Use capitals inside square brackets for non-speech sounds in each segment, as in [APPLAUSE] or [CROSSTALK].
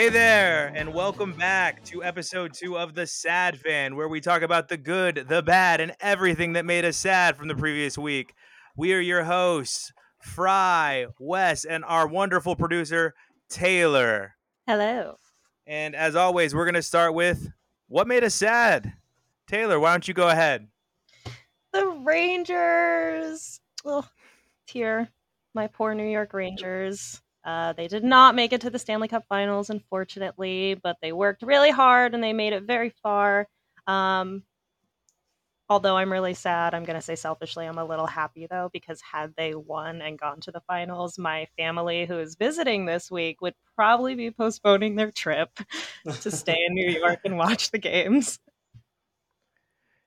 Hey there, and welcome back to episode two of The Sad Fan, where we talk about the good, the bad, and everything that made us sad from the previous week. We are your hosts, Fry, Wes, and our wonderful producer, Taylor. Hello. And as always, we're going to start with what made us sad? Taylor, why don't you go ahead? The Rangers. Oh, tear. My poor New York Rangers. Uh, they did not make it to the Stanley Cup Finals, unfortunately, but they worked really hard and they made it very far. Um, although I'm really sad, I'm going to say selfishly, I'm a little happy though, because had they won and gone to the finals, my family who is visiting this week would probably be postponing their trip to stay in New York and watch the games.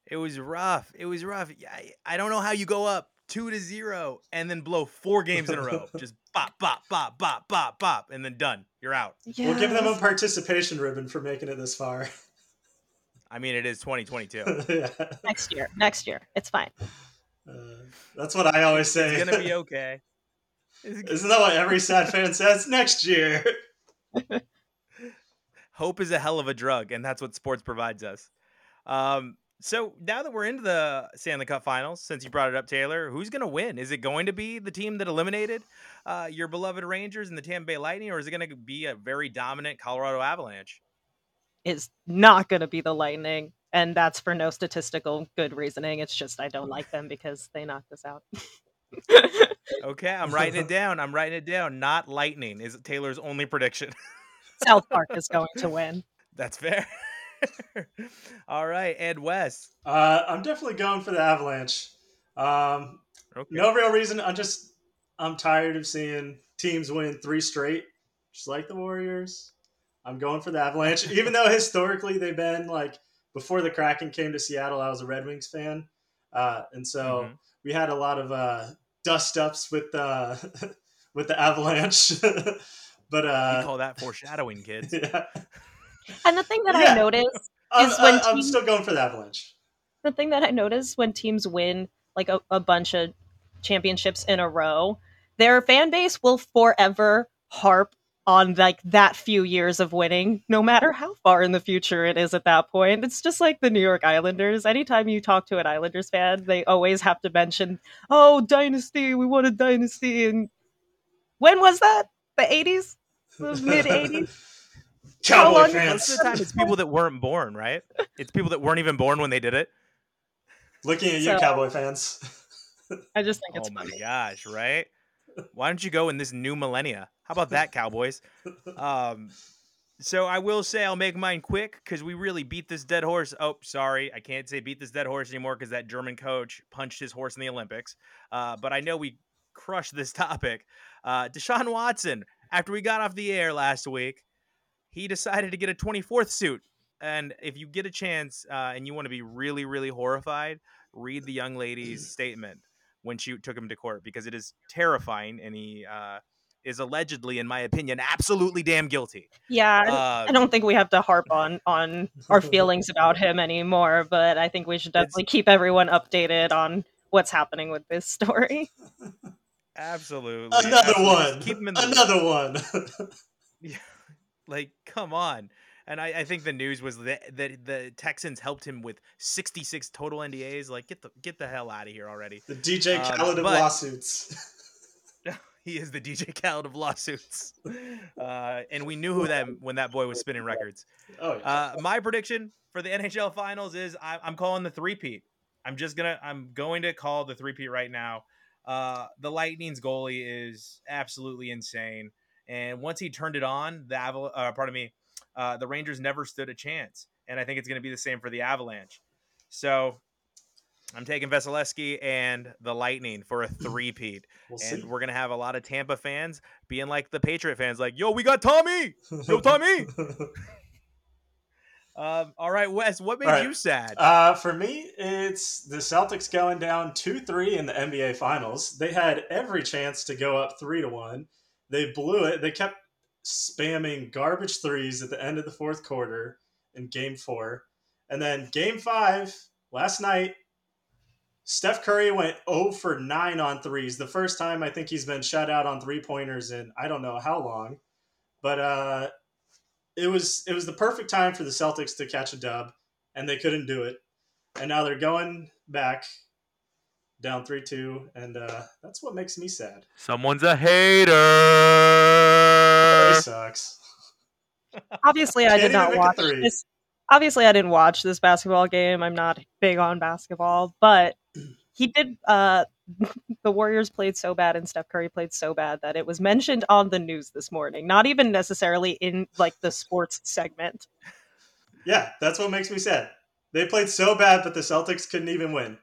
It was rough. It was rough. I, I don't know how you go up two to zero and then blow four games in a row. [LAUGHS] Just bop, bop, bop, bop, bop, bop, and then done. You're out. Yes. We'll give them a participation ribbon for making it this far. I mean, it is 2022. [LAUGHS] yeah. Next year. Next year. It's fine. Uh, that's what I always say. [LAUGHS] It's going to be okay. Isn't that what every sad fan says? Next year. Hope is a hell of a drug, and that's what sports provides us. Um, so now that we're into the Stanley Cup Finals, since you brought it up, Taylor, who's going to win? Is it going to be the team that eliminated uh, your beloved Rangers and the Tampa Bay Lightning, or is it going to be a very dominant Colorado Avalanche? It's not going to be the Lightning, and that's for no statistical good reasoning. It's just I don't like them because they knocked us out. okay, I'm writing it down. I'm writing it down. Not Lightning is Taylor's only prediction. South Park is going to win. [LAUGHS] That's fair. [LAUGHS] All right, Ed West. Uh, I'm definitely going for the Avalanche. Um, okay. No real reason. I'm just I'm tired of seeing teams win three straight, just like the Warriors. I'm going for the Avalanche, [LAUGHS] even though historically they've been like before the Kraken came to Seattle. I was a Red Wings fan, uh, and so mm-hmm. we had a lot of uh, dust ups with uh, [LAUGHS] with the Avalanche. but uh, we call that foreshadowing, kids. Yeah. And the thing that yeah. I notice [LAUGHS] is when I, am still going for the Avalanche. The thing that I notice when teams win like a, a bunch of championships in a row, their fan base will forever harp on like that few years of winning, no matter how far in the future it is at that point. It's just like the New York Islanders. Anytime you talk to an Islanders fan, they always have to mention, "Oh, dynasty! We won a dynasty!" And when was that? The eighties, [LAUGHS] The mid eighties. Cowboy fans. Most of the time, it's [LAUGHS] people that weren't born, right? It's people that weren't even born when they did it. Looking at you, so, Cowboy fans. I just think it's. Oh funny. my gosh! Right? Why don't you go in this new millennia? How about that, Cowboys? Um, so I will say I'll make mine quick because we really beat this dead horse. Oh, sorry, I can't say beat this dead horse anymore because that German coach punched his horse in the Olympics. Uh, but I know we crushed this [LAUGHS] topic. Uh, Deshaun Watson, after we got off the air last week, he decided to get a 24th suit. And if you get a chance uh, and you want to be really, really horrified, read the young lady's statement when she took him to court because it is terrifying. And he uh, is allegedly, in my opinion, absolutely damn guilty. Yeah, uh, I don't think we have to harp on on our [LAUGHS] feelings about him anymore. But I think we should definitely keep everyone updated on what's happening with this story. Absolutely, another absolutely. one. Keep him in the another one. [LAUGHS] yeah. Like, come on. And I, I think the news was that, that the Texans helped him with 66 total NDAs. Like, get the get the hell out of here already. The DJ um, Khaled of lawsuits. [LAUGHS] he is the DJ Khaled of lawsuits. Uh, and we knew who that when that boy was spinning records. Oh, yeah. uh, my prediction for the NHL Finals is I, am calling the three-peat. I'm just gonna I'm going to call the three-peat right now. Uh, the Lightning's goalie is absolutely insane. And once he turned it on, the Aval- uh, pardon me, uh, the Rangers never stood a chance. And I think it's going to be the same for the Avalanche. So I'm taking Vasilevskiy and the Lightning for a three-peat. [CLEARS THROAT] We'll and see. we're going to have a lot of Tampa fans being like the Patriot fans, like, yo, we got Tommy. Yo, Tommy. [LAUGHS] um, all right, Wes, what made right. you sad? Uh, for me, it's the Celtics going down 2 3 in the NBA Finals. They had every chance to go up 3 to 1 they blew it. They kept spamming garbage threes at the end of the fourth quarter in game four. And then game five, last night, Steph Curry went 0 for 9 on threes. The first time I think he's been shut out on three pointers in I don't know how long. But uh, it was it was the perfect time for the Celtics to catch a dub, and they couldn't do it, and now they're going back down three two, and uh, that's what makes me sad. Someone's a hater. He sucks. [LAUGHS] Obviously, I did not watch this. Obviously, I didn't watch this basketball game. I'm not big on basketball, but [CLEARS THROAT] he did. Uh, [LAUGHS] the Warriors played so bad and Steph Curry played so bad that it was mentioned on the news this morning. Not even necessarily in like the sports segment. Yeah, that's what makes me sad. They played so bad, but the Celtics couldn't even win.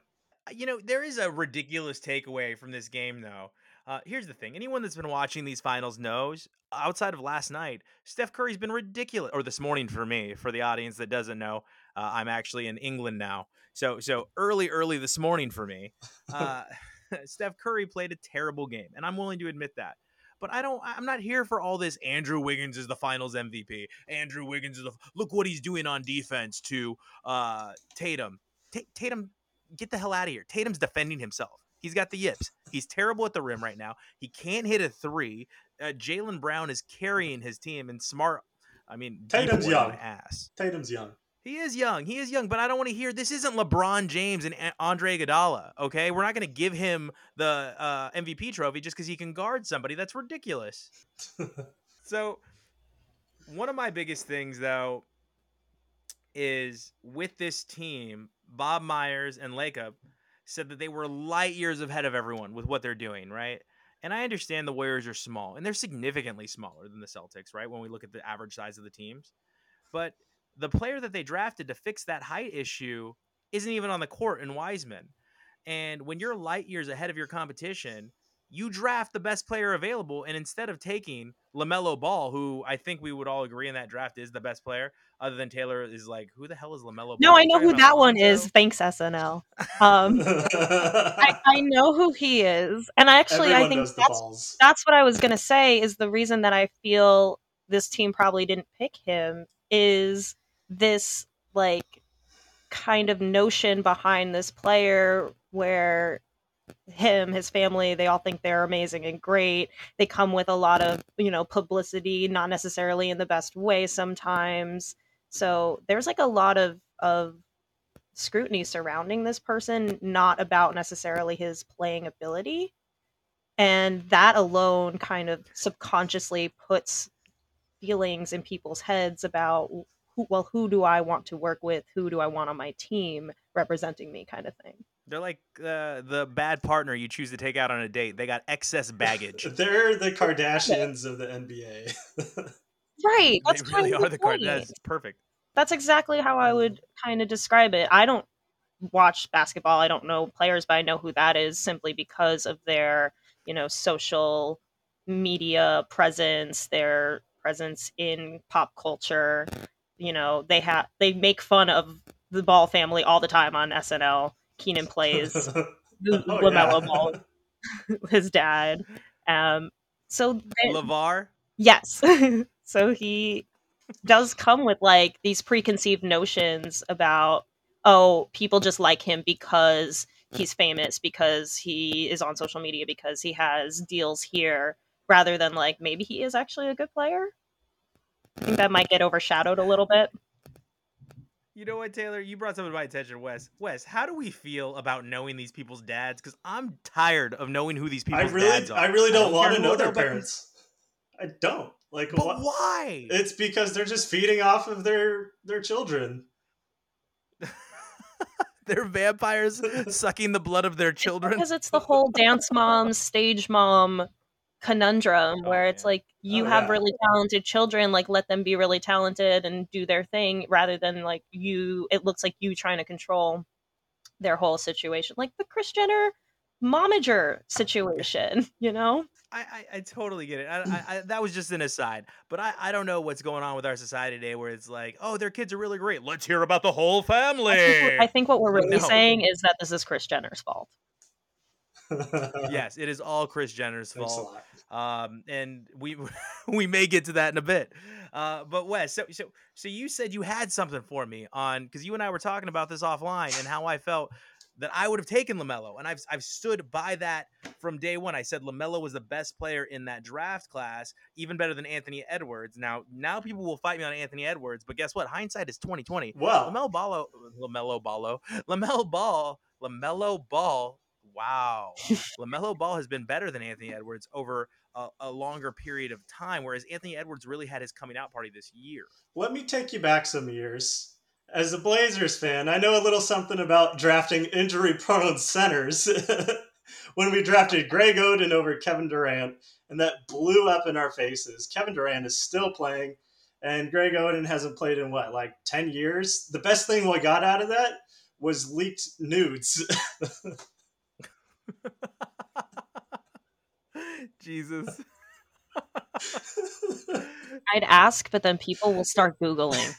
You know, there is a ridiculous takeaway from this game, though. Uh, here's the thing: anyone that's been watching these finals knows, outside of last night, Steph Curry's been ridiculous. Or this morning for me, for the audience that doesn't know, uh, I'm actually in England now. So, so early, early this morning for me, [LAUGHS] uh, [LAUGHS] Steph Curry played a terrible game, and I'm willing to admit that. But I don't. I'm not here for all this. Andrew Wiggins is the Finals MVP. Andrew Wiggins is the look what he's doing on defense to uh, Tatum. T- Tatum, get the hell out of here. Tatum's defending himself. He's got the yips. He's terrible at the rim right now. He can't hit a three. Uh, Jaylen Brown is carrying his team, and smart. I mean, Tatum's young. Ass. Tatum's young. He is young. He is young, but I don't want to hear this isn't LeBron James and Andre Iguodala. Okay, we're not going to give him the uh, MVP trophy just because he can guard somebody. That's ridiculous. [LAUGHS] so, one of my biggest things though is with this team, Bob Myers and Lacob said that they were light years ahead of everyone with what they're doing, right? And I understand the Warriors are small, and they're significantly smaller than the Celtics, right? When we look at the average size of the teams, but the player that they drafted to fix that height issue isn't even on the court in Wiseman. And when you're light years ahead of your competition, you draft the best player available. And instead of taking LaMelo Ball, who I think we would all agree in that draft is the best player, other than Taylor, is like, who the hell is LaMelo No, I know who that one is. Thanks, SNL. Um, I, [LAUGHS] I, know who he is. And I actually, Everyone I think that's, that's what I was going to say is the reason that I feel this team probably didn't pick him is this like kind of notion behind this player where him his family they all think they're amazing and great they come with a lot of you know publicity not necessarily in the best way sometimes so there's like a lot of of scrutiny surrounding this person not about necessarily his playing ability and that alone kind of subconsciously puts feelings in people's heads about who, well, who do I want to work with? Who do I want on my team representing me, kind of thing. They're like uh, the bad partner you choose to take out on a date. They got excess baggage. [LAUGHS] They're the Kardashians of the NBA. [LAUGHS] right. That's they really are the Kardashians. Perfect. That's exactly how I would kind of describe it. I don't watch basketball. I don't know players, but I know who that is simply because of their, you know, social media presence, their presence in pop culture you know they have they make fun of the Ball family all the time on SNL. Kenan plays [LAUGHS] oh, LaMelo yeah. Ball, [LAUGHS] his dad. Um, so they, LaVar. Yes. [LAUGHS] so he does come with like these preconceived notions about oh people just like him because he's famous because he is on social media because he has deals here rather than like maybe he is actually a good player I think that might get overshadowed a little bit. You know what, Taylor? You brought something to my attention, Wes. Wes, how do we feel about knowing these people's dads? Because I'm tired of knowing who these people's I really, dads are. I really don't, don't want to know their parents. I don't. Like, but wh- why? It's because they're just feeding off of their their children. [LAUGHS] they're vampires [LAUGHS] sucking the blood of their children. Because it's the whole dance mom, stage mom conundrum oh, where it's like you oh, have yeah. really talented children like let them be really talented and do their thing rather than like you it looks like you trying to control their whole situation like the Kris Jenner momager situation [LAUGHS] you know I, I, I totally get it. I, I, I, that was just an aside, but I, I don't know what's going on with our society today, where it's like, oh, their kids are really great. Let's hear about the whole family. I think, I think what we're [LAUGHS] really no. saying is that this is Kris Jenner's fault. [LAUGHS] yes, it is all Kris Jenner's fault. Um, and we [LAUGHS] we may get to that in a bit. Uh, but Wes, so so so you said you had something for me on because you and I were talking about this offline and how I felt that I would have taken LaMelo. And I've, I've stood by that from day one. I said LaMelo was the best player in that draft class, even better than Anthony Edwards. Now, now people will fight me on Anthony Edwards, but guess what? Hindsight is 2020. Well, [LAUGHS] LaMelo Ball, LaMelo Ball, LaMelo Ball, LaMelo Ball. Wow. [LAUGHS] Uh, LaMelo Ball has been better than Anthony Edwards over a, a, longer period of time, whereas Anthony Edwards really had his coming out party this year. Let me take you back some years. As a Blazers fan, I know a little something about drafting injury prone centers. [LAUGHS] when we drafted Greg Oden over Kevin Durant, and that blew up in our faces. Kevin Durant is still playing, and Greg Oden hasn't played in what, like 10 years? The best thing we got out of that was leaked nudes. [LAUGHS] [LAUGHS] Jesus. I'd ask, but then people will start Googling.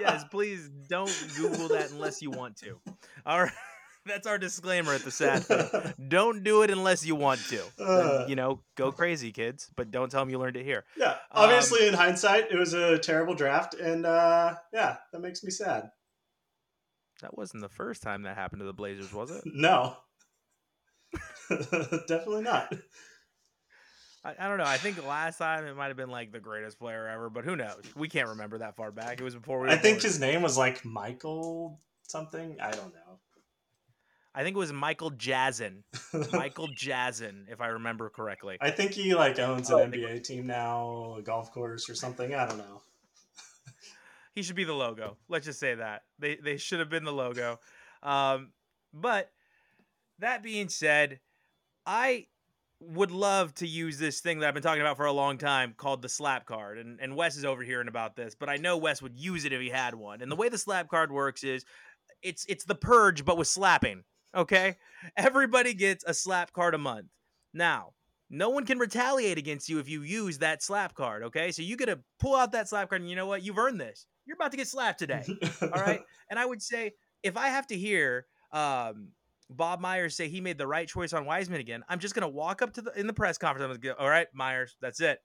yes, please don't Google that unless you want to. All right. [LAUGHS] That's our disclaimer at the sad thing. Don't do it unless you want to. Uh, you know, go crazy, kids, but don't tell them you learned it here. Yeah, obviously, um, in hindsight, it was a terrible draft, and uh, yeah, that makes me sad. That wasn't the first time that happened to the Blazers, was it? no, [LAUGHS] definitely not. I, I, don't know. I think last time it might have been like the greatest player ever, but who knows? We can't remember that far back. It was before we. I think born. his name was like Michael something. I don't know. I think it was Michael Jazzin. [LAUGHS] Michael Jazzin, if I remember correctly. I think he like owns an oh, NBA team now, a golf course or something. I don't know. he should be the logo. Let's just say that they they should have been the logo. Um, but that being said, I would love to use this thing that I've been talking about for a long time called the slap card. And, and Wes is overhearing about this, but I know Wes would use it if he had one. And the way the slap card works is it's it's the purge, but with slapping. Okay? Everybody gets a slap card a month. Now, no one can retaliate against you if you use that slap card. Okay. So you get to pull out that slap card and you know what? You've earned this. You're about to get slapped today. [LAUGHS] All right. And I would say if I have to hear um, Bob Myers say he made the right choice on Wiseman again, I'm just gonna walk up to the in the press conference. I'm gonna go, all right, Myers, that's it.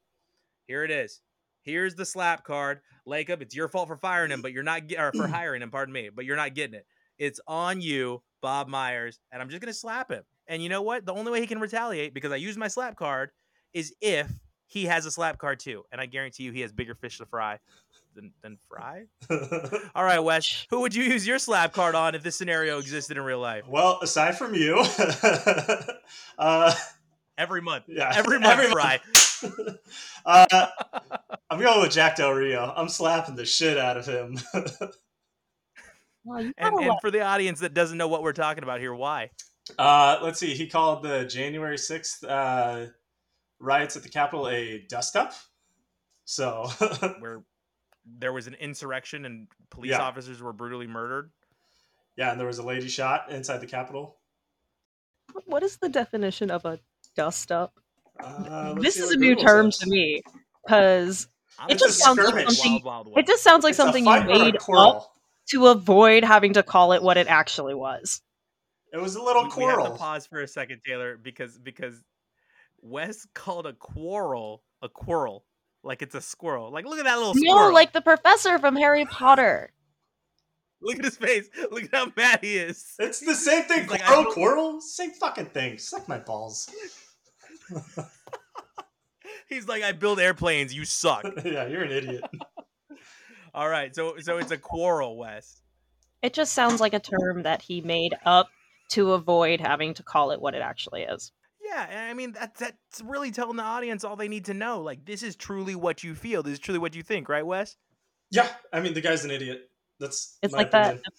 Here it is. Here's the slap card. Lacob, it's your fault for firing him, but you're not or for [CLEARS THROAT] hiring him, pardon me, but you're not getting it. It's on you, Bob Myers, and I'm just gonna slap him. And you know what? The only way he can retaliate because I used my slap card is if he has a slap card too, and I guarantee you he has bigger fish to fry than, than Fry. [LAUGHS] All right, Wes, who would you use your slap card on if this scenario existed in real life? Well, aside from you, [LAUGHS] uh, every month, yeah, every month, every Fry. [LAUGHS] uh, I'm going with Jack Del Rio. I'm slapping the shit out of him. well, and, and for the audience that doesn't know what we're talking about here, why? Uh, let's see. He called the January 6th uh, riots at the Capitol a dust up. So [LAUGHS] where there was an insurrection and police yeah. officers were brutally murdered. Yeah, and there was a lady shot inside the Capitol. What is the definition of a dust up? Uh, this is a new term says. to me because it just sounds like something. Wild, wild it just sounds like it's something you made up to avoid having to call it what it actually was. It was a little we, quarrel. We have to pause for a second, Taylor, because because Wes called a quarrel a quarrel like it's a squirrel. Like, look at that little no, squirrel. like the professor from Harry Potter. [LAUGHS] Look at his face. Look at how mad he is. It's the same thing. He's Quarrel, like, Quirrell, same fucking thing. Suck my balls. [LAUGHS] He's like, I build airplanes. You suck. [LAUGHS] yeah, you're an idiot. All right, so so it's a quarrel, Wes. It just sounds like a term that he made up to avoid having to call it what it actually is. Yeah, I mean that that's really telling the audience all they need to know. Like this is truly what you feel. This is truly what you think, right, Wes? Yeah, I mean the guy's an idiot. That's it's like opinion. that.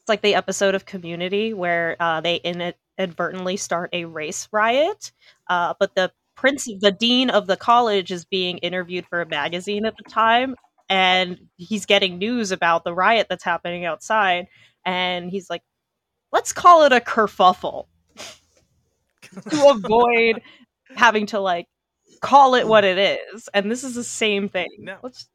It's like the episode of Community where uh, they inadvertently start a race riot, uh, but the prince, the dean of the college, is being interviewed for a magazine at the time, and he's getting news about the riot that's happening outside, and he's like, "Let's call it a kerfuffle." To avoid having to like call it what it is. And this is the same thing. No. Let's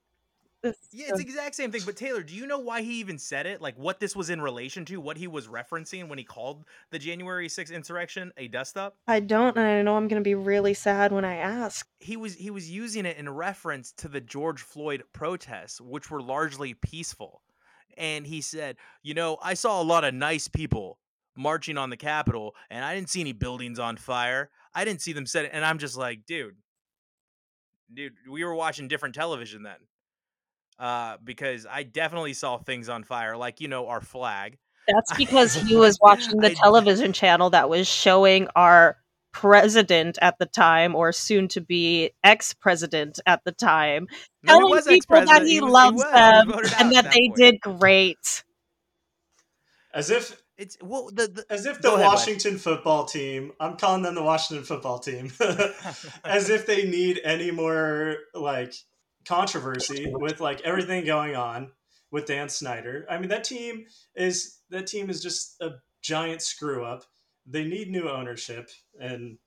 this, yeah, it's the exact same thing. But Taylor, do you know why he even said it? Like what this was in relation to, what he was referencing when he called the January 6th insurrection a dust up? I don't, and I know I'm gonna be really sad when I ask. He was he was using it in reference to the George Floyd protests, which were largely peaceful. and he said, "You know, I saw a lot of nice people marching on the Capitol, and I didn't see any buildings on fire. I didn't see them set it." And I'm just like, dude, dude, we were watching different television then, uh, because I definitely saw things on fire, like you know our flag. That's [LAUGHS] because he was watching the I, television channel that was showing our president at the time or soon to be ex-president at the time no, telling people that he, he was, loves he them and that, that they point. did great as if it's well the, the as if the Washington ahead. football team I'm calling them the Washington football team [LAUGHS] [LAUGHS] as if they need any more like controversy with like everything going on with Dan Snyder I mean that team is that team is just a giant screw up they need new ownership and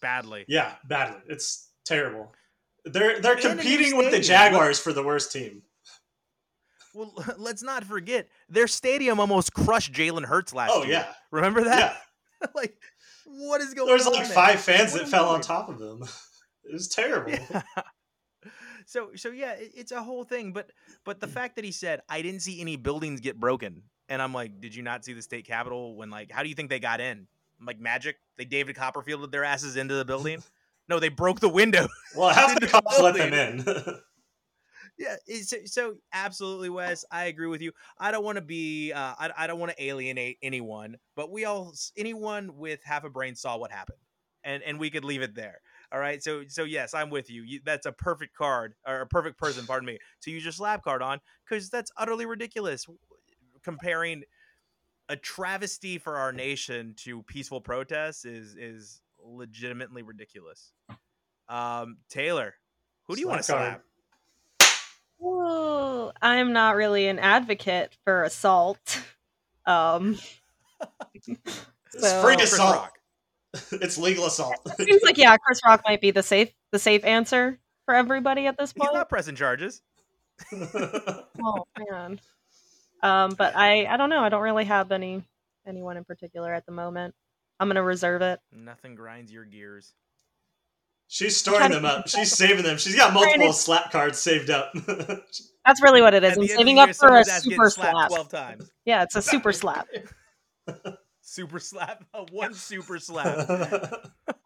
badly. Yeah, badly. It's terrible. They're they're competing with the Jaguars for the worst team. Well, [LAUGHS] let's not forget their stadium almost crushed Jalen Hurts last oh, year. Oh yeah, remember that? Yeah. [LAUGHS] like, what is going on? There's like five fans what that fell on top of them. [LAUGHS] It was terrible. Yeah. So so yeah, it, it's a whole thing. But but the fact that he said I didn't see any buildings get broken and I'm like, did you not see the state capitol when like how do you think they got in? I'm like magic. They David Copperfielded their asses into the building. No, they broke the window. Well, half the cops let them in. Yeah, so, so, absolutely, Wes. I agree with you. I don't want to be. Uh, I, I don't want to alienate anyone, but we all, anyone with half a brain saw what happened, and and we could leave it there. All right. So so yes, I'm with you. you that's a perfect card or a perfect person. Pardon me. To use your slap card on because that's utterly ridiculous comparing a travesty for our nation to peaceful protests is is legitimately ridiculous. Um, Taylor, who do you want to slap? Ooh, I'm not really an advocate for assault. Um, [LAUGHS] it's so, free assault. [LAUGHS] it's legal assault. It seems like yeah, Chris Rock might be the safe the safe answer for everybody at this point. He's not pressing charges. [LAUGHS] oh man. Um, but I I don't know. I don't really have any anyone in particular at the moment. I'm gonna reserve it. Nothing grinds your gears. She's storing them up. She's saving them. She's got multiple slap cards saved up. [LAUGHS] That's really what it is. I'm saving up for a super slap. Twelve times. Yeah, it's a super slap. [LAUGHS] super slap. One super slap. [LAUGHS]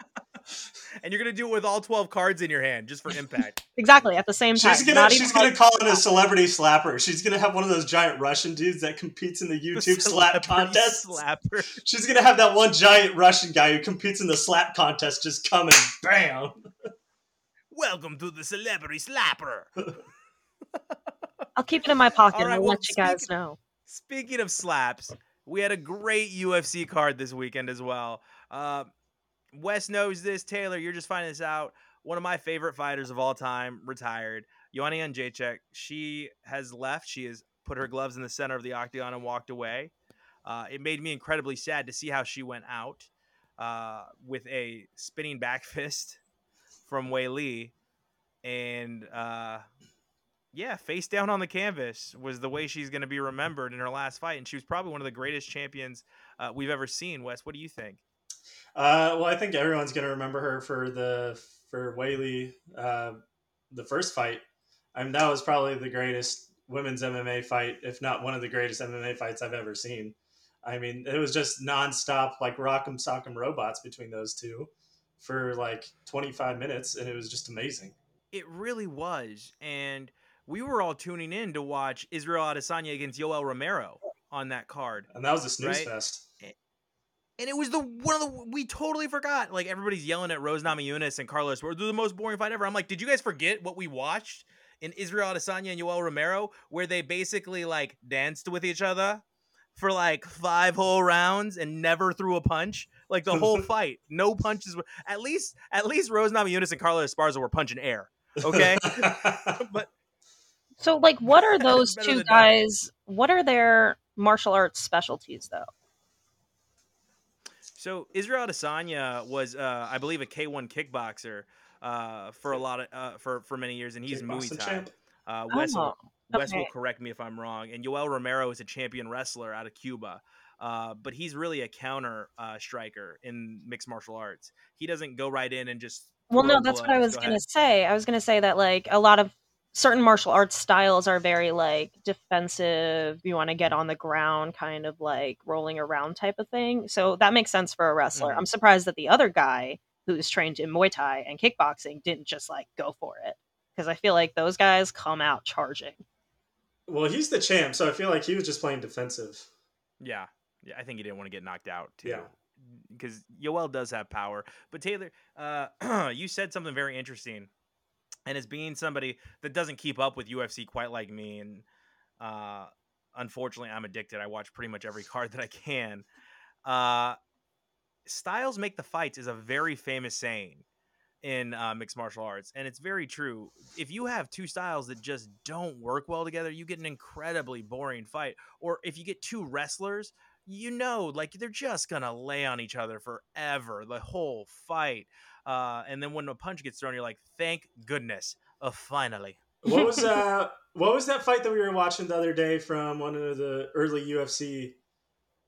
and you're gonna do it with all 12 cards in your hand just for impact. [LAUGHS] exactly at the same time. She's gonna she's gonna call it a celebrity slapper. She's gonna have one of those giant Russian dudes that competes in the YouTube slap contest. Slapper. She's gonna have that one giant Russian guy who competes in the slap contest just coming, and bam. [LAUGHS] Welcome to the celebrity slapper. [LAUGHS] I'll keep it in my pocket right, and well, let you guys know. Speaking of slaps, we had a great UFC card this weekend as well. Uh, Wes knows this. Taylor, you're just finding this out. One of my favorite fighters of all time retired. Joanna Jędrzejczyk. She has left. She has put her gloves in the center of the octagon and walked away. Uh, it made me incredibly sad to see how she went out uh, with a spinning back [LAUGHS] fist from Weili. And uh, yeah, face down on the canvas was the way she's going to be remembered in her last fight. And she was probably one of the greatest champions uh, we've ever seen. Wes, what do you think? Uh, well, I think everyone's going to remember her for the for Weili, uh, the first fight. I mean, that was probably the greatest women's MMA fight, if not one of the greatest MMA fights I've ever seen. I mean, it was just nonstop, like rock'em sock'em robots between those two for like 25 minutes, and it was just amazing. It really was, and we were all tuning in to watch Israel Adesanya against Yoel Romero on that card, and that was a snooze right? fest and it was the one of the we totally forgot. Like everybody's yelling at Rose Namajunas and Carlos. We're the most boring fight ever. I'm like, did you guys forget what we watched in Israel Adesanya and Yoel Romero, where they basically like danced with each other for like five whole rounds and never threw a punch? Like the whole [LAUGHS] fight, no punches. At least, at least Rose Namajunas and Carlos Esparza were punching air. Okay, [LAUGHS] but so like, what are [LAUGHS] those two guys? That. What are their martial arts specialties though? So Israel Adesanya was, uh, I believe, a K1 kickboxer uh, for a lot of uh, for for many years, and he's Muay Thai. Uh, Wes, oh, okay. Wes will correct me if I'm wrong. And Yoel Romero is a champion wrestler out of Cuba, uh, but he's really a counter uh, striker in mixed martial arts. He doesn't go right in and just. Well, no, that's what I was gonna say. I was gonna say that like a lot of certain martial arts styles are very like defensive you want to get on the ground kind of like rolling around type of thing. So that makes sense for a wrestler. Mm-hmm. i'm surprised that the other guy who's trained in muay thai and kickboxing didn't just like go for it because i feel like those guys come out charging. Well he's the champ so i feel like he was just playing defensive. Yeah. Yeah i think he didn't want to get knocked out too. Yeah. Because Yoel does have power. But Taylor, uh, [CLEARS THROAT] you said something very interesting and as being somebody that doesn't keep up with UFC quite like me, and uh, unfortunately, I'm addicted. I watch pretty much every [LAUGHS] card that I can. Uh, styles make the fights is a very famous saying in uh, mixed martial arts, and it's very true. If you have two styles that just don't work well together, you get an incredibly boring fight. Or if you get two wrestlers, you know, like they're just gonna lay on each other forever the whole fight. Uh, and then when a punch gets thrown, you're like, thank goodness, uh, finally. What was [LAUGHS] uh, what was that fight that we were watching the other day from one of the early UFC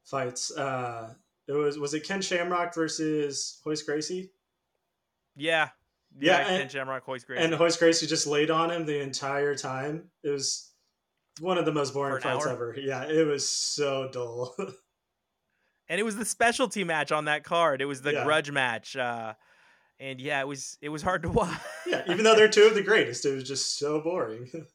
fights? Uh, it was was it Ken Shamrock versus Royce Gracie? Yeah, yeah, yeah and, Ken Shamrock, Royce Gracie, and Royce Gracie just laid on him the entire time. It was one of the most boring fights hour? ever. Yeah, it was so dull. [LAUGHS] and it was the specialty match on that card. It was the yeah. grudge match. Uh, and yeah, it was it was hard to [LAUGHS] watch. yeah, even though they're two of the greatest, it was just so boring. [LAUGHS]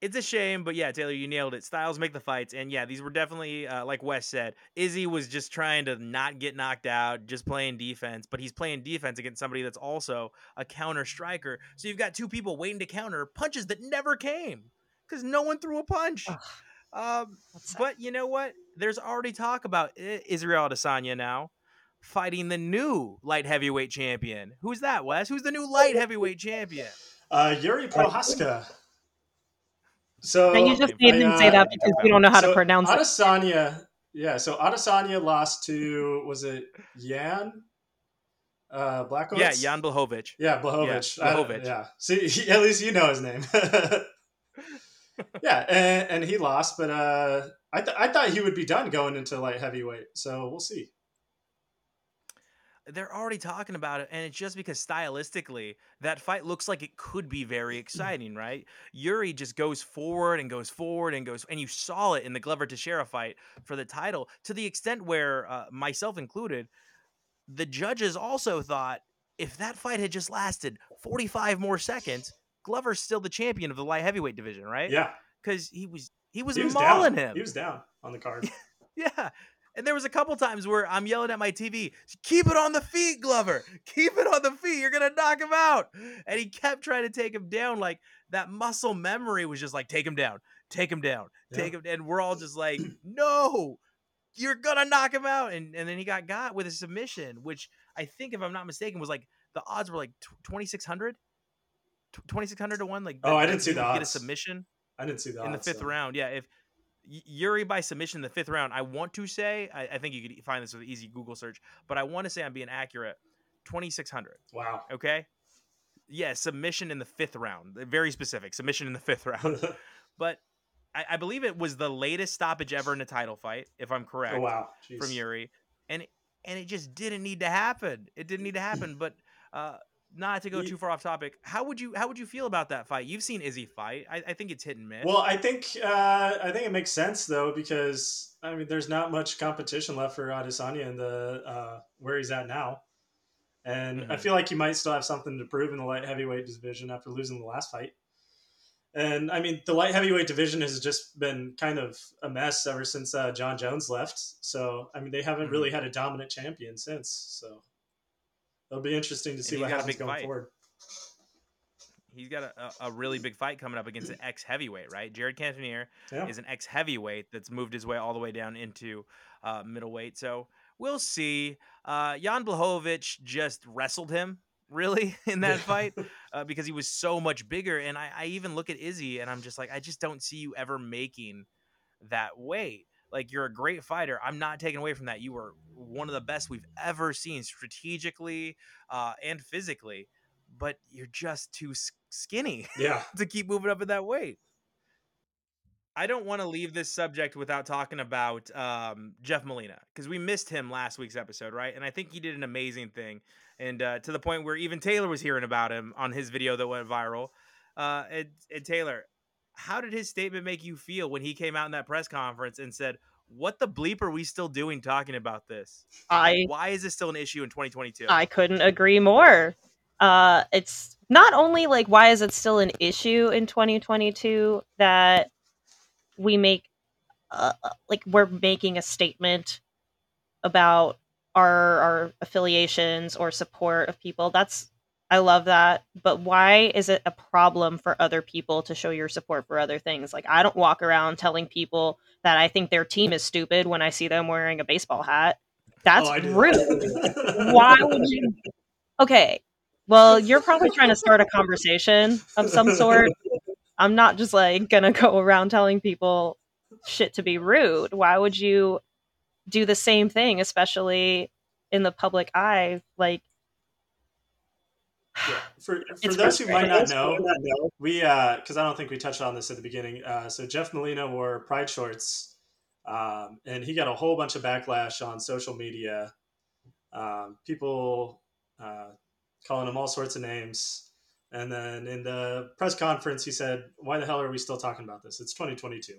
it's a shame, but yeah, Taylor, you nailed it. Styles make the fights, and yeah, these were definitely uh, like Wes said. Izzy was just trying to not get knocked out, just playing defense, but he's playing defense against somebody that's also a counter striker. So you've got two people waiting to counter punches that never came because no one threw a punch. Um, but you know what? There's already talk about Israel Adesanya now fighting the new light heavyweight champion. Who's that, Wes? Who's the new light heavyweight champion? Uh, Yuri Prochazka. So and you just didn't uh, say that because we don't know how so to pronounce Adesanya, it. Yeah, so Adesanya lost to was it Jan? Uh, Blachowicz? Yeah, Jan Blachowicz. Yeah, Blachowicz. Yeah, Blachowicz. yeah. See, he, [LAUGHS] at least you know his name. [LAUGHS] yeah, and, and, he lost, but uh, I th- I thought he would be done going into light heavyweight. So we'll see they're already talking about it, and it's just because stylistically that fight looks like it could be very exciting, right? Yuri just goes forward and goes forward and goes, and you saw it in the Glover Teixeira fight for the title to the extent where uh, myself included, the judges also thought if that fight had just lasted 45 more seconds, Glover's still the champion of the light heavyweight division, right? Yeah, because he was he was, he was mauling down. him. He was down on the card. [LAUGHS] yeah, and there was a couple times where I'm yelling at my TV, keep it on the feet, Glover. Keep it on the feet. You're going to knock him out. And he kept trying to take him down. Like that muscle memory was just like, take him down, take him down, yeah. take him. And we're all just like, no, you're going to knock him out. And, and then he got got with a submission, which I think, if I'm not mistaken, was like the odds were like 2,600. 2600 to 1 like oh i didn't see the odds. get a submission i didn't see that in the fifth so. round yeah if Yuri by submission in the fifth round. I want to say, I, I think you could find this with an easy Google search, but I want to say I'm being accurate. 2,600. Wow. Okay. Yeah, submission in the fifth round. Very specific. Submission in the fifth [LAUGHS] round. but I, I, believe it was the latest stoppage ever in a title fight, if I'm correct. Oh, wow. Jeez. From Yuri. And and it just didn't need to happen. It didn't need to happen. but uh, not to go too far off topic, how would you how would you feel about that fight? You've seen Izzy fight. I, I think it's hit and miss. Well, I think uh, I think it makes sense though because I mean, there's not much competition left for Adesanya in the uh, where he's at now, and mm-hmm. I feel like he might still have something to prove in the light heavyweight division after losing the last fight. And I mean, the light heavyweight division has just been kind of a mess ever since uh, Jon Jones left. So I mean, they haven't mm-hmm. really had a dominant champion since. So it'll be interesting to see what happens going fight. forward. He's got a, a really big fight coming up against an ex heavyweight, right? Jared Cannonier yeah. is an ex heavyweight that's moved his way all the way down into uh, middleweight. So we'll see. Uh, Jan Blachowicz just wrestled him really [LAUGHS] in that fight [LAUGHS] uh, because he was so much bigger. And I, I even look at Izzy and I'm just like, I just don't see you ever making that weight. Like you're a great fighter. I'm not taking away from that. You were one of the best we've ever seen strategically uh, and physically, but you're just too skinny. Yeah. [LAUGHS] to keep moving up in that weight. I don't want to leave this subject without talking about um, Jeff Molina because we missed him last week's episode, right? And I think he did an amazing thing, and uh, to the point where even Taylor was hearing about him on his video that went viral. Uh, and, and Taylor, how did his statement make you feel when he came out in that press conference and said, "What the bleep are we still doing talking about this? I Why is this still an issue in 2022?" I couldn't agree more. Uh, it's not only like why is it still an issue in 2022 that we make uh, uh, like we're making a statement about our our affiliations or support of people. That's I love that. But why is it a problem for other people to show your support for other things? Like I don't walk around telling people that I think their team is stupid when I see them wearing a baseball hat. That's Oh, rude. why would you [LAUGHS] Okay. Well, you're probably trying to start a conversation of some sort. I'm not just like gonna go around telling people shit to be rude. Why would you do the same thing, especially in the public eye? Like, Yeah. For, for those who might not know, we because I don't think we touched on this at the beginning. Uh, so Jeff Molina wore pride shorts, um, and he got a whole bunch of backlash on social media. Um, people uh, calling him all sorts of names, and then in the press conference, he said, "Why the hell are we still talking about this? It's 2022."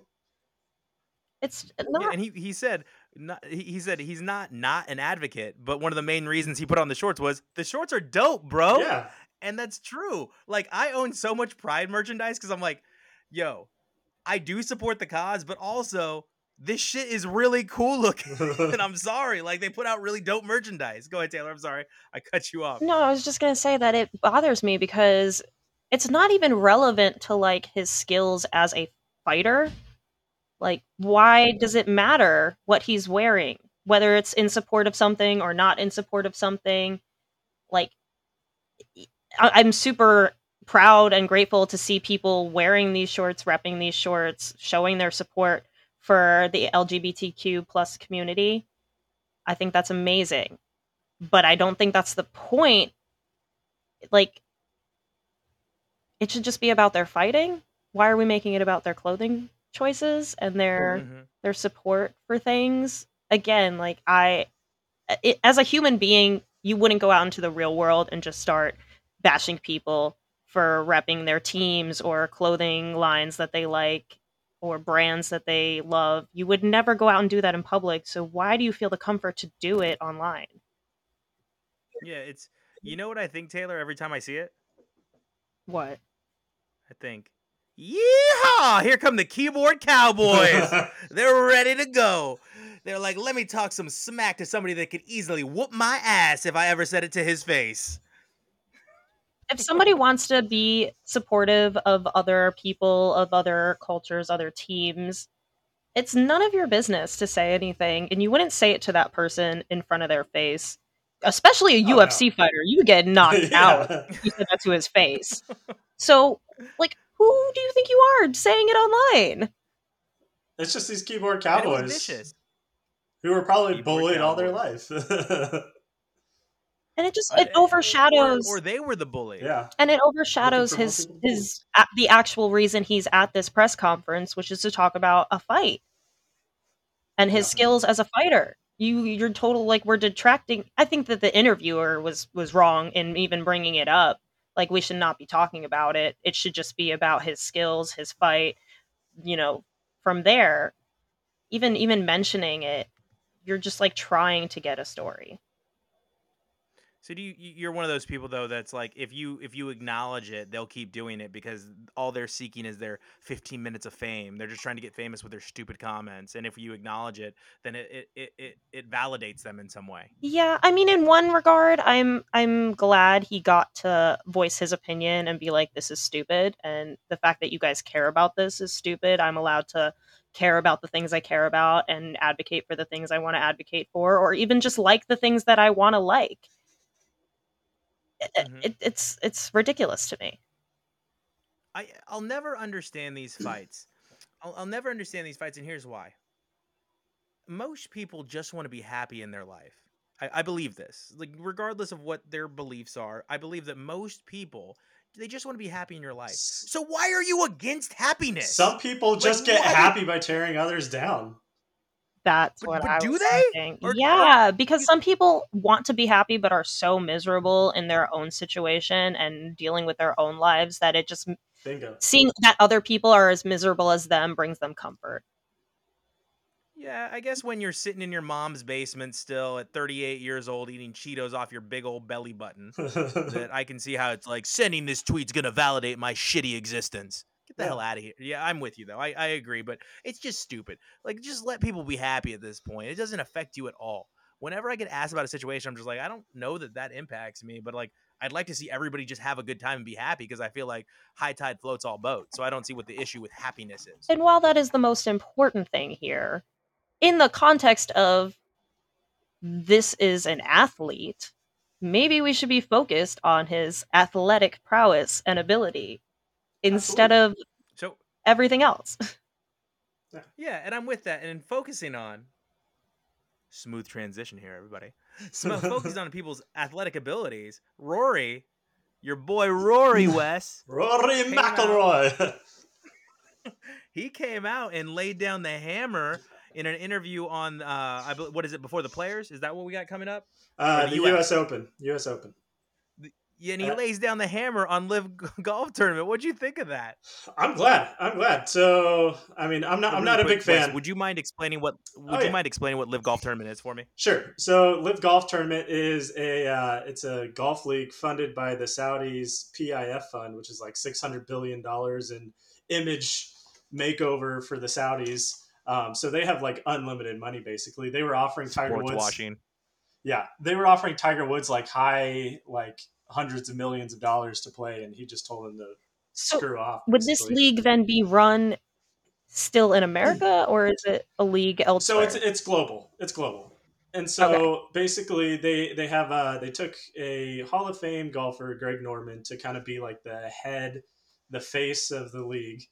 it's Yeah, not. and he he said not, he, he said he's not not an advocate, but one of the main reasons he put on the shorts was the shorts are dope, bro. Yeah, And that's true. Like I own so much Pride merchandise because I'm like, yo, I do support the cause, but also this shit is really cool looking. [LAUGHS] and I'm sorry, like they put out really dope merchandise. Go ahead, Taylor. I'm sorry, I cut you off. No, I was just gonna say that it bothers me because it's not even relevant to like his skills as a fighter. Like, why does it matter what he's wearing? Whether it's in support of something or not in support of something. Like, I- I'm super proud and grateful to see people wearing these shorts, repping these shorts, showing their support for the LGBTQ plus community. I think that's amazing. But I don't think that's the point. Like, it should just be about their fighting. Why are we making it about their clothing choices and their Mhm. their support for things? Again, like I, it, as a human being, you wouldn't go out into the real world and just start bashing people for repping their teams or clothing lines that they like or brands that they love. You would never go out and do that in public. So why do you feel the comfort to do it online? Yeah, it's you know what I think, Taylor. Every time I see it, What? I think, yeehaw! Here come the keyboard cowboys. [LAUGHS] They're ready to go. They're like, let me talk some smack to somebody that could easily whoop my ass if I ever said it to his face. if somebody wants to be supportive of other people, of other cultures, other teams, it's none of your business to say anything, and you wouldn't say it to that person in front of their face. Especially a Oh, no. UFC fighter, you would get [LAUGHS] knocked out yeah. if you said that to his face. So, like, who do you think you are saying it online? It's just these keyboard And it was cowboys who were probably Keyboard bullied all their life. And it just Uh, it overshadows Or, or they were the bully. yeah. and it overshadows Looking for more his his a- the actual reason he's at this press conference which is to talk about a fight and his Yeah. skills as a fighter you you're total like we're detracting i think that the interviewer was was wrong in even bringing it up like we should not be talking about it. It should just be about his skills his fight you know from there. Even even mentioning it you're just like trying to get a story So do you you- you're one of those people though that's like if you if you acknowledge it, they'll keep doing it because all they're seeking is their 15 minutes of fame. They're just trying to get famous with their stupid comments. And if you acknowledge it, then it, it, it, it validates them in some way. Yeah, I mean in one regard I'm I'm glad he got to voice his opinion and be like this is stupid and the fact that you guys care about this is stupid. I'm allowed to care about the things I care about and advocate for the things I want to advocate for or even just like the things that I want to like. It- Mhm. it, it's it's ridiculous to me. I I'll never understand these fights. I'll, I'll never understand these fights, and here's why. Most people just want to be happy in their life. I, I believe this. Like regardless of what their beliefs are, I believe that most people they just want to be happy in your life. So why are you against happiness? Some people Like, just get why- happy by tearing others down. That's But- what but I do was they? thinking. Or- or- yeah, because some people want to be happy but are so miserable in their own situation and dealing with their own lives that it just Bingo. seeing that other people are as miserable as them brings them comfort. Yeah, I guess when you're sitting in your mom's basement still at 38 years old eating Cheetos off your big old belly button, that [LAUGHS] I can see how it's like sending this tweet's gonna validate my shitty existence. The Yeah. hell out of here. Yeah, I'm with you though. I, I agree, but it's just stupid. Like, just let people be happy at this point. It doesn't affect you at all. Whenever I get asked about a situation, I'm just like, I don't know that that impacts me, but like, I'd like to see everybody just have a good time and be happy because I feel like high tide floats all boats. So I don't see what the issue with happiness is. And while that is the most important thing here, in the context of this is an athlete, maybe we should be focused on his athletic prowess and ability instead of So everything else. [LAUGHS] Yeah, and I'm with that. And in focusing on smooth transition here, everybody. [LAUGHS] Sm- focusing on people's athletic abilities. Rory, your boy Rory [LAUGHS] West, Rory Came. McIlroy. he came out and laid down the hammer in an interview on uh I bel- what is it before the players? Is that what we got coming up? Uh, the the US. U.S. Open. U.S. Open. Yeah, and he Uh, lays down the hammer on LIV [LAUGHS] Golf Tournament. What'd you think of that? I'm glad. I'm glad. So, I mean, I'm not. I'm not a big fan. Would you mind explaining what? Would Oh, you yeah. mind explaining what LIV Golf Tournament is for me? Sure. So, LIV Golf Tournament is a uh, it's a golf league funded by the Saudis PIF fund, which is like six hundred billion dollars in image makeover for the Saudis. Um, so they have like unlimited money. Basically, they were offering Tiger Woods. washing. Yeah, they were offering Tiger Woods like high like hundreds of millions of dollars to play, and he just told them to So, screw off. would this league then be run still in America, or is it a league elsewhere? so it's it's global. It's global. And so basically they they have uh they took a hall of fame golfer greg norman to kind of be like the head the face of the league.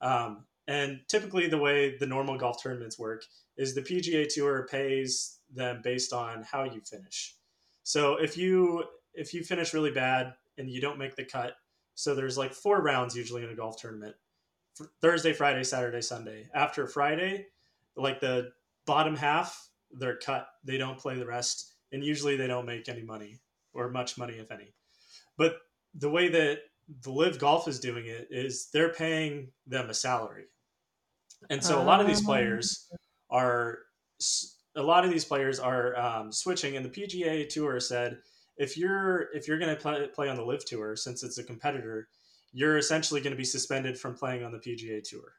Um, and typically the way the normal golf tournaments work is the pga tour pays them based on how you finish. So if you if you finish really bad and you don't make the cut so there's like four rounds usually in a golf tournament. Thursday friday saturday sunday. After friday like the bottom half they're cut. They don't play the rest and usually they don't make any money or much money if any. But the way that the LIV golf is doing it is they're paying them a salary. And so a lot of these Oh. players are a lot of these players are um, switching and the pga tour said if you're if you're going to play, play on the LIV tour since it's a competitor you're essentially going to be suspended from playing on the pga tour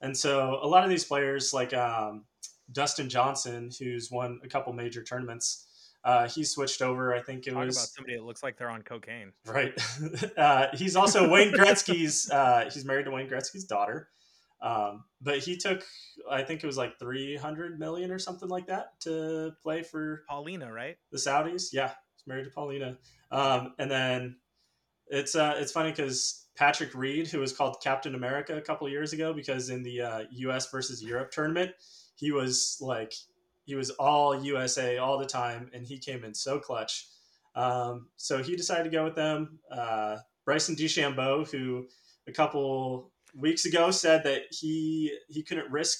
and so a lot of these players, like um, Dustin Johnson, who's won a couple major tournaments, uh, he switched over. I think it Talk was about somebody that looks like they're on cocaine. right. [LAUGHS] uh, he's also Wayne Gretzky's. [LAUGHS] Uh, he's married to Wayne Gretzky's daughter. Um, but he took, I think it was like three hundred million or something like that to play for Paulina, right? the Saudis. Yeah, he's married to Paulina. Um, and then it's uh, it's funny because Patrick Reed, who was called Captain America a couple years ago, because in the uh, U.S. versus Europe tournament, he was like he was all USA all the time, and he came in so clutch. Um, so he decided to go with them. Uh, Bryson DeChambeau, who a couple weeks ago said that he he couldn't risk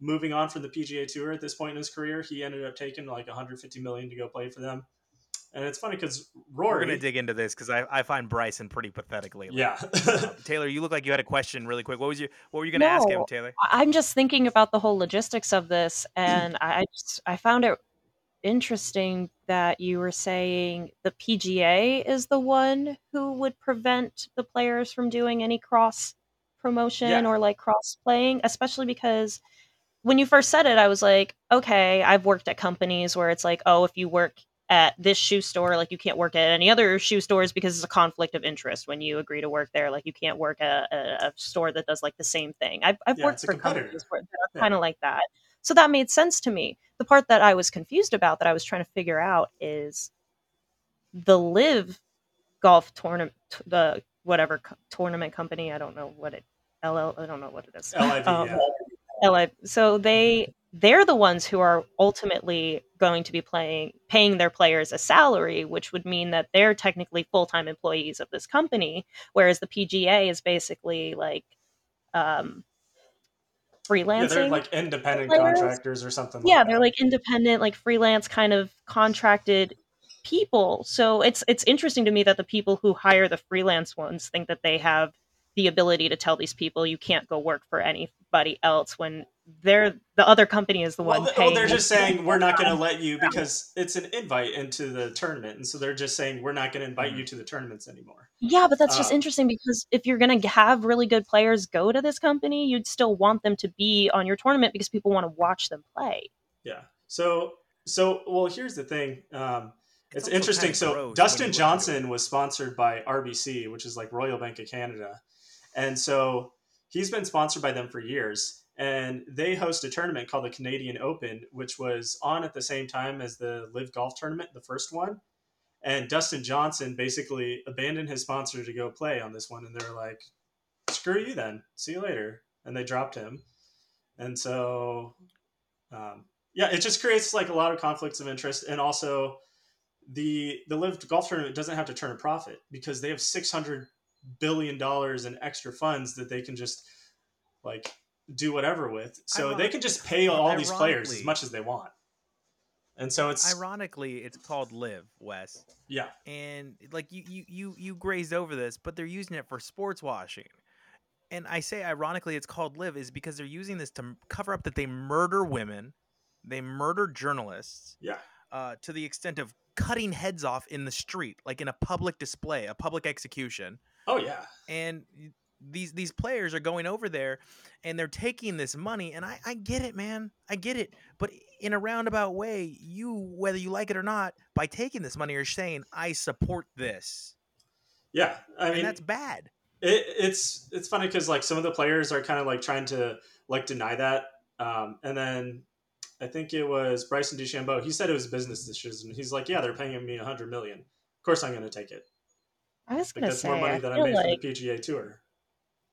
moving on from the PGA Tour at this point in his career, he ended up taking like 150 million to go play for them. And it's funny because Rory, We're gonna dig into this because I, I find Bryson pretty pathetic lately. yeah, Uh, [LAUGHS] Taylor, you look like you had a question really quick. What was your what were you gonna ask him, Taylor? I- I'm just thinking about the whole logistics of this, and I I just I found it interesting that you were saying the PGA is the one who would prevent the players from doing any cross promotion Yeah. or like cross playing, especially because when you first said it, I was like, okay, I've worked at companies where it's like, oh, if you work at this shoe store, like you can't work at any other shoe stores because it's a conflict of interest when you agree to work there. Like you can't work at a, a store that does like the same thing. I've, I've Yeah, worked for companies that are Yeah. kind of like that. So that made sense to me. The part that I was confused about that I was trying to figure out is the LIV golf tournament, the whatever co- tournament company. I don't know what it, LL, I don't know what it is. LIV, Um, yeah. LA. So they they're the ones who are ultimately going to be playing paying their players a salary, which would mean that they're technically full time employees of this company, whereas the PGA is basically like um, yeah, they're like independent players. contractors or something. yeah, like they're that. like independent, like freelance kind of contracted people. So it's it's interesting to me that the people who hire the freelance ones think that they have the ability to tell these people you can't go work for anybody else when they're the other company is the well, one paying. Well, they're just saying we're not going to let you because it's an invite into the tournament, and so they're just saying we're not going to invite you mm-hmm. to the tournaments anymore. Yeah, but that's just um, interesting because if you're going to have really good players go to this company, you'd still want them to be on your tournament because people want to watch them play. Yeah. So, so well, here's the thing. Um, it's, it's interesting. So Dustin Johnson was sponsored by RBC, which is like Royal Bank of Canada, and so he's been sponsored by them for years and they host a tournament called the Canadian Open, which was on at the same time as the LIV Golf Tournament, the first one. And Dustin Johnson basically abandoned his sponsor to go play on this one, and they're like, "Screw you, then. See you later." And they dropped him. And so, um, yeah, it just creates like a lot of conflicts of interest, and also the the LIV Golf Tournament doesn't have to turn a profit because they have six hundred billion dollars in extra funds that they can just like do whatever with. So they can just pay all these players as much as they want. And so it's ironically it's called Live Wes. Yeah. And like you you you you grazed over this, but they're using it for sports washing. And I say ironically it's called Live is because they're using this to cover up that they murder women, they murder journalists. Yeah. Uh, to the extent of cutting heads off in the street, like in a public display, a public execution. Oh yeah. And these these players are going over there and they're taking this money and I, I get it man. I get it. But in a roundabout way you whether you like it or not by taking this money you're saying i support this. Yeah i and mean that's bad. it, it's it's funny because like some of the players are kind of like trying to like deny that. Um, and then i think it was bryson dechambeau he said it was business decision. He's like yeah they're paying me a hundred million. Of course i'm going to take it. I was going to say, more money than I, I made like... from the PGA Tour.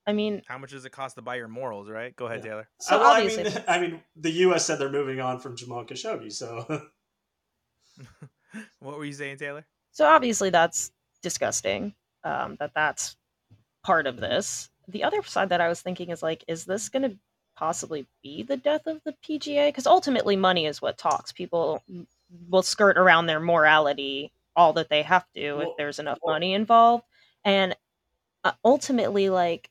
I mean, how much does it cost to buy your morals, right? Go ahead, yeah. Taylor. So uh, well, obviously, I mean, [LAUGHS] I mean, the U.S. said they're moving on from Jamal Khashoggi, so. [LAUGHS] what were you saying, Taylor? So obviously, that's disgusting. Um, that that's part of this. The other side that I was thinking is like, is this going to possibly be the death of the PGA? Because ultimately, money is what talks. People will skirt around their morality all that they have to well, if there's enough well, money involved, and uh, ultimately, like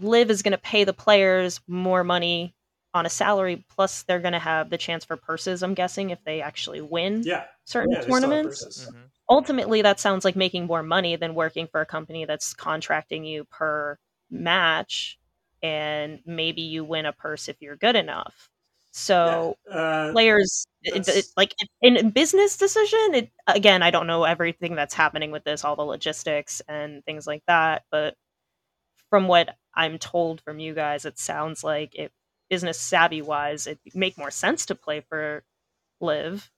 LIV is going to pay the players more money on a salary plus they're going to have the chance for purses i'm guessing if they actually win yeah. certain yeah, tournaments mm-hmm. ultimately that sounds like making more money than working for a company that's contracting you per match and maybe you win a purse if you're good enough so yeah. uh, players it, it, like in business decision it again i don't know everything that's happening with this all the logistics and things like that but from what I'm told from you guys, it sounds like it business savvy wise, it make more sense to play for LIV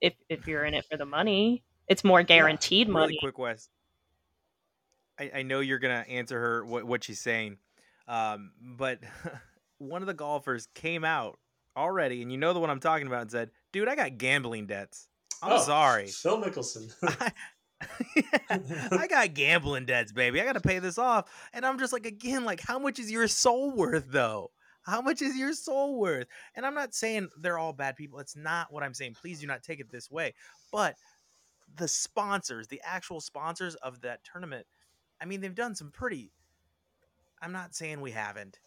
if if you're in it for the money. It's more guaranteed yeah, really money. quick, Wes. I, I know you're gonna answer her what, what she's saying, um, but [LAUGHS] one of the golfers came out already, and you know the one I'm talking about, and said, "Dude, I got gambling debts. I'm oh, sorry." Phil Mickelson. [LAUGHS] I [LAUGHS] got gambling debts, baby. I got to pay this off. And I'm just like, again, like, how much is your soul worth, though? How much is your soul worth? And I'm not saying they're all bad people. It's not what I'm saying. Please do not take it this way. But the sponsors, the actual sponsors of that tournament, I mean, they've done some pretty. I'm not saying we haven't,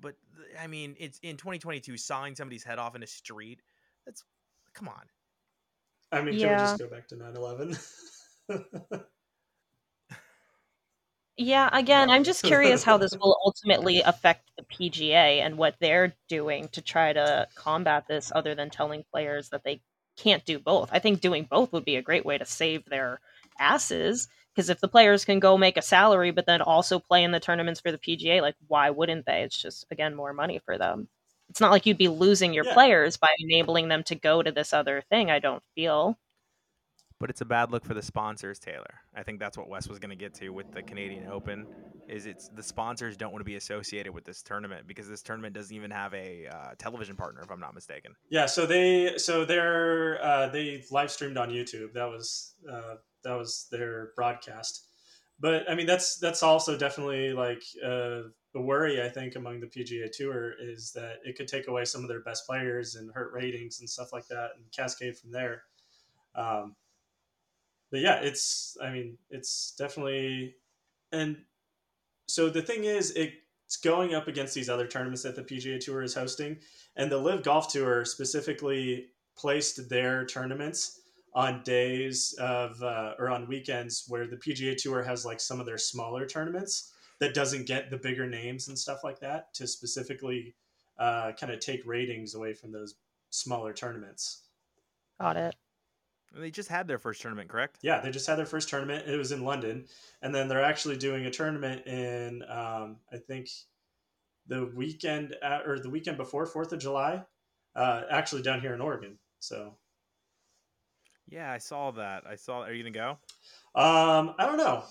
but I mean, it's in 2022, sawing somebody's head off in a street. That's come on. I mean, can we just go back to 9 11? [LAUGHS] yeah, again, I'm just curious how this will ultimately affect the PGA and what they're doing to try to combat this other than telling players that they can't do both. I think doing both would be a great way to save their asses because if the players can go make a salary but then also play in the tournaments for the PGA, like why wouldn't they? It's just again more money for them. It's not like you'd be losing your yeah. players by enabling them to go to this other thing, I don't feel but it's a bad look for the sponsors, Taylor. I think that's what Wes was going to get to with the Canadian Open. Is it's the sponsors don't want to be associated with this tournament because this tournament doesn't even have a uh, television partner, if I'm not mistaken. Yeah, so they so they're uh, they live streamed on YouTube. That was uh, that was their broadcast. But I mean, that's that's also definitely like uh, a worry. I think among the PGA Tour is that it could take away some of their best players and hurt ratings and stuff like that, and cascade from there. Um, but yeah, it's I mean, it's definitely and so the thing is, it's going up against these other tournaments that the PGA Tour is hosting, and the LIV Golf Tour specifically placed their tournaments on days of uh, or on weekends where the PGA Tour has like some of their smaller tournaments that doesn't get the bigger names and stuff like that to specifically uh, kind of take ratings away from those smaller tournaments. Got it. They just had their first tournament, correct? Yeah, they just had their first tournament. It was in London, and then they're actually doing a tournament in um, I think the weekend at, or the weekend before Fourth of July, uh, actually down here in Oregon. So. Yeah, I saw that. I saw. Are you gonna go? Um, I don't know.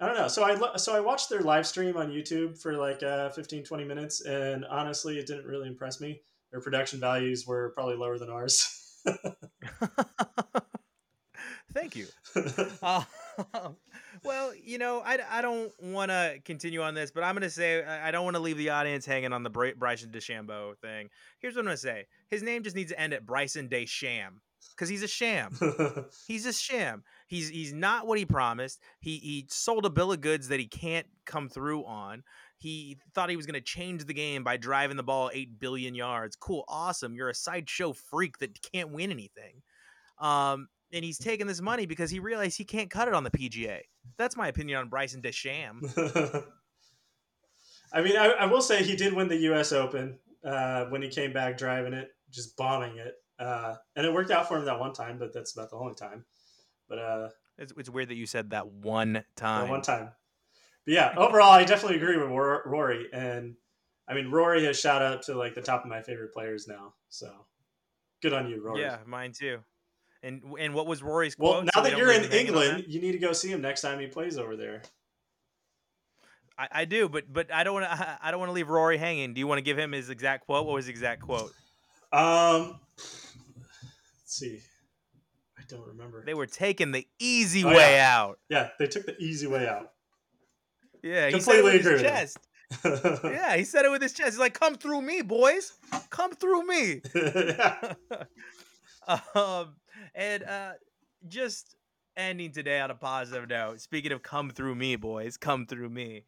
I don't know. So I so I watched their live stream on YouTube for like uh, 15, 20 minutes, and honestly, it didn't really impress me. Their production values were probably lower than ours. [LAUGHS] [LAUGHS] Thank you. Uh, [LAUGHS] well, you know, I, I don't want to continue on this, but I'm going to say I don't want to leave the audience hanging on the Bry- Bryson DeChambeau thing. Here's what I'm going to say his name just needs to end at Bryson DeCham because he's a sham. [LAUGHS] he's a sham. He's he's not what he promised. He he sold a bill of goods that he can't come through on. He thought he was going to change the game by driving the ball 8 billion yards. Cool, awesome. You're a sideshow freak that can't win anything. Um, and he's taking this money because he realized he can't cut it on the PGA. That's my opinion on Bryson DeChambeau. [LAUGHS] I mean, I, I, will say he did win the U.S. Open uh, when he came back driving it, just bombing it, uh, and it worked out for him that one time. But that's about the only time. But uh, it's, it's weird that you said that one time. one time. Yeah, overall, I definitely agree with Rory, and I mean, Rory has shot up to like the top of my favorite players now. So good on you, Rory. Yeah, mine too. And and what was Rory's quote? Well, now so that you're in England, you need to go see him next time he plays over there. I, I do, but but I don't want to. [LAUGHS] I don't want to leave Rory hanging. Do you want to give him his exact quote? What was his exact quote? Um, let's see. I don't remember. They were taking the easy oh, way yeah. out. Yeah, they took the easy way out. Yeah, completely agree with chest. yeah, he said it with his chest. He's like, "Come through me, boys. Come through me." [LAUGHS] [LAUGHS] um, and uh, just ending today on a positive note. Speaking of come through me, boys, come through me.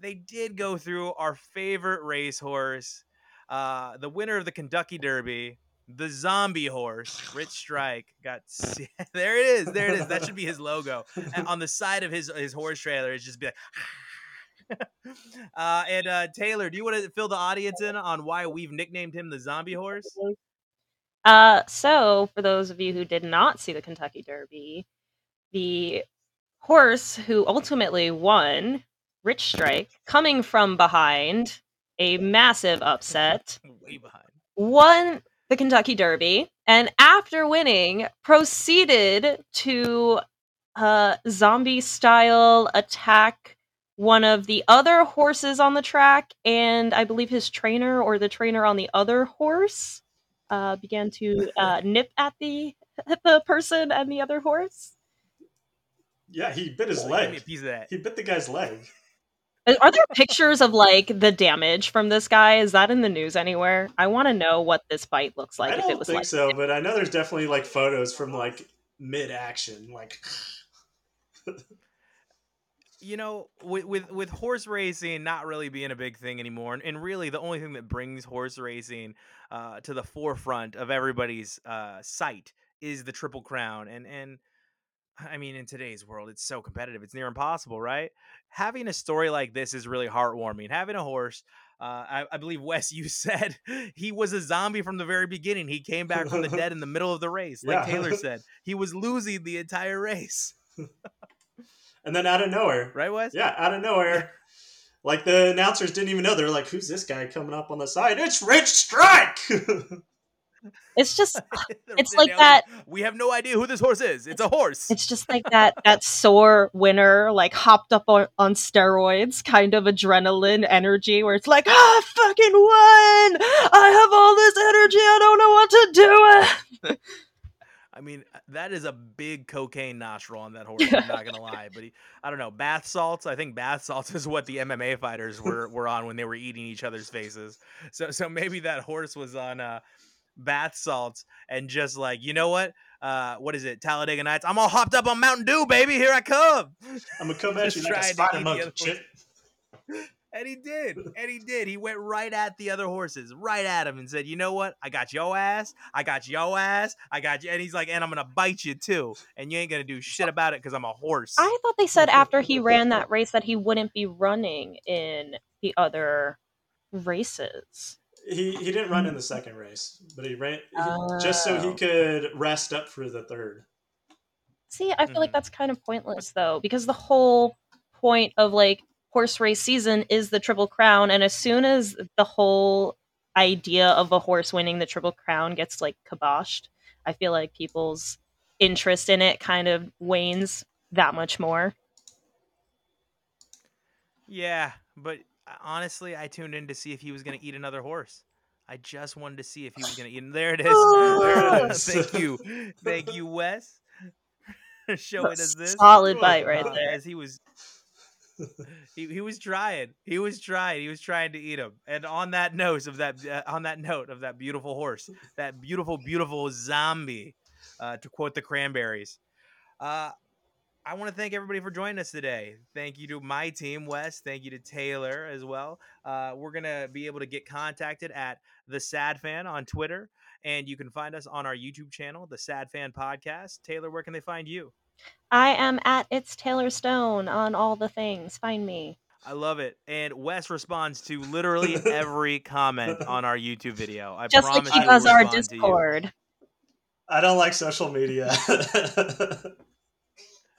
They did go through our favorite racehorse, uh, the winner of the Kentucky Derby, the zombie horse, Rich Strike. Got [LAUGHS] there it is, there it is. That should be his logo. And on the side of his his horse trailer, it's just be like. [LAUGHS] uh, and uh, Taylor, do you want to fill the audience in on why we've nicknamed him the zombie horse? Uh, so, for those of you who did not see the Kentucky Derby, the horse who ultimately won, Rich Strike, coming from behind, a massive upset, [LAUGHS] way behind, won the Kentucky Derby, and after winning, proceeded to uh, zombie style attack one of the other horses on the track, and I believe his trainer or the trainer on the other horse uh, began to uh, [LAUGHS] nip at the [LAUGHS] the person and the other horse. Yeah, he bit his leg. He bit the guy's leg. [LAUGHS] Are there pictures of like the damage from this guy? Is that in the news anywhere? I want to know what this fight looks like. I don't think like so, but I know there's definitely like photos from like mid action, like. [LAUGHS] you know, with, with with horse racing not really being a big thing anymore, and really the only thing that brings horse racing uh, to the forefront of everybody's uh, sight is the Triple Crown, and and I mean, in today's world, it's so competitive; it's near impossible, right? Having a story like this is really heartwarming. Having a horse. Uh, I, I, believe [LAUGHS] Wes, you said he was a zombie from the very beginning. He came [LAUGHS] back from the dead in the middle of the race, like yeah. Taylor [LAUGHS] said. He was losing the entire race. and then out of nowhere, right, Wes? Yeah, out of nowhere, like the announcers didn't even know. They're like, "Who's this guy coming up on the side?" It's Rich Strike. It's just, [LAUGHS] [LAUGHS] it's like that. We have no idea who this horse is. It's a horse. It's just like that. That sore winner, like hopped up on, on steroids, kind of adrenaline energy, where it's like, "Ah, oh, fucking won! I have all this energy. I don't know what to do with." I mean, uh, that is a big cocaine nostril on that [LAUGHS] horse. I'm not gonna lie, but he, I don't know, bath salts. I think bath salts is what the MMA fighters were were on when they were eating each other's faces. So so maybe that horse was on uh, bath salts and just like, you know what? Uh, what is it? Talladega Nights. I'm all hopped up on Mountain Dew, baby. Here I come. I'm gonna come at [LAUGHS] you like a spider monkey, And he did. And he did. He went right at the other horses, right at him, and said, You know what? I got your ass. I got your ass. I got you. And he's like, And I'm going to bite you too. And you ain't going to do shit about it because I'm a horse. I thought they said after he ran that race that he wouldn't be running in the other races. He he didn't run in the second race, but he ran he, just so he Oh. could rest up for the third. See, I feel like Mhm. that's kind of pointless though, because the whole point of like horse race season is the Triple Crown, and as soon as the whole idea of a horse winning the Triple Crown gets like kiboshed, I feel like people's interest in it kind of wanes that much more. Yeah, but honestly, I tuned in to see if he was going to eat another horse. I just wanted to see if he was going to eat. There it is. There it is. Thank you, thank you, Wes, for showing us this. Solid bite right there. As he was, he, he was trying. He was trying. He was trying to eat him. And on that note of that, uh, on that note of that beautiful horse, that beautiful, beautiful zombie, uh, to quote the Cranberries. Uh, I want to thank everybody for joining us today. Thank you to my team, Wes. Thank you to Taylor as well. Uh, we're gonna be able to get contacted at the Sad Fan on Twitter, and you can find us on our YouTube channel, the Sad Fan Podcast. Taylor, where can they find you? I am at It's Taylor Stone on all the things. Find me. I love it. And Wes responds to literally [LAUGHS] every comment on our YouTube video. I Just like promise he he does our respond to you. Discord. I don't like social media. [LAUGHS]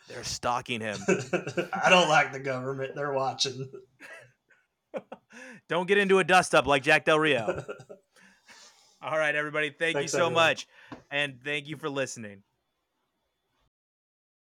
They're stalking him. [LAUGHS] I don't like the government. They're watching. [LAUGHS] Don't get into a dust up like Jack Del Rio. [LAUGHS] All right, everybody. Thank Thanks, you so everyone. much. And thank you for listening.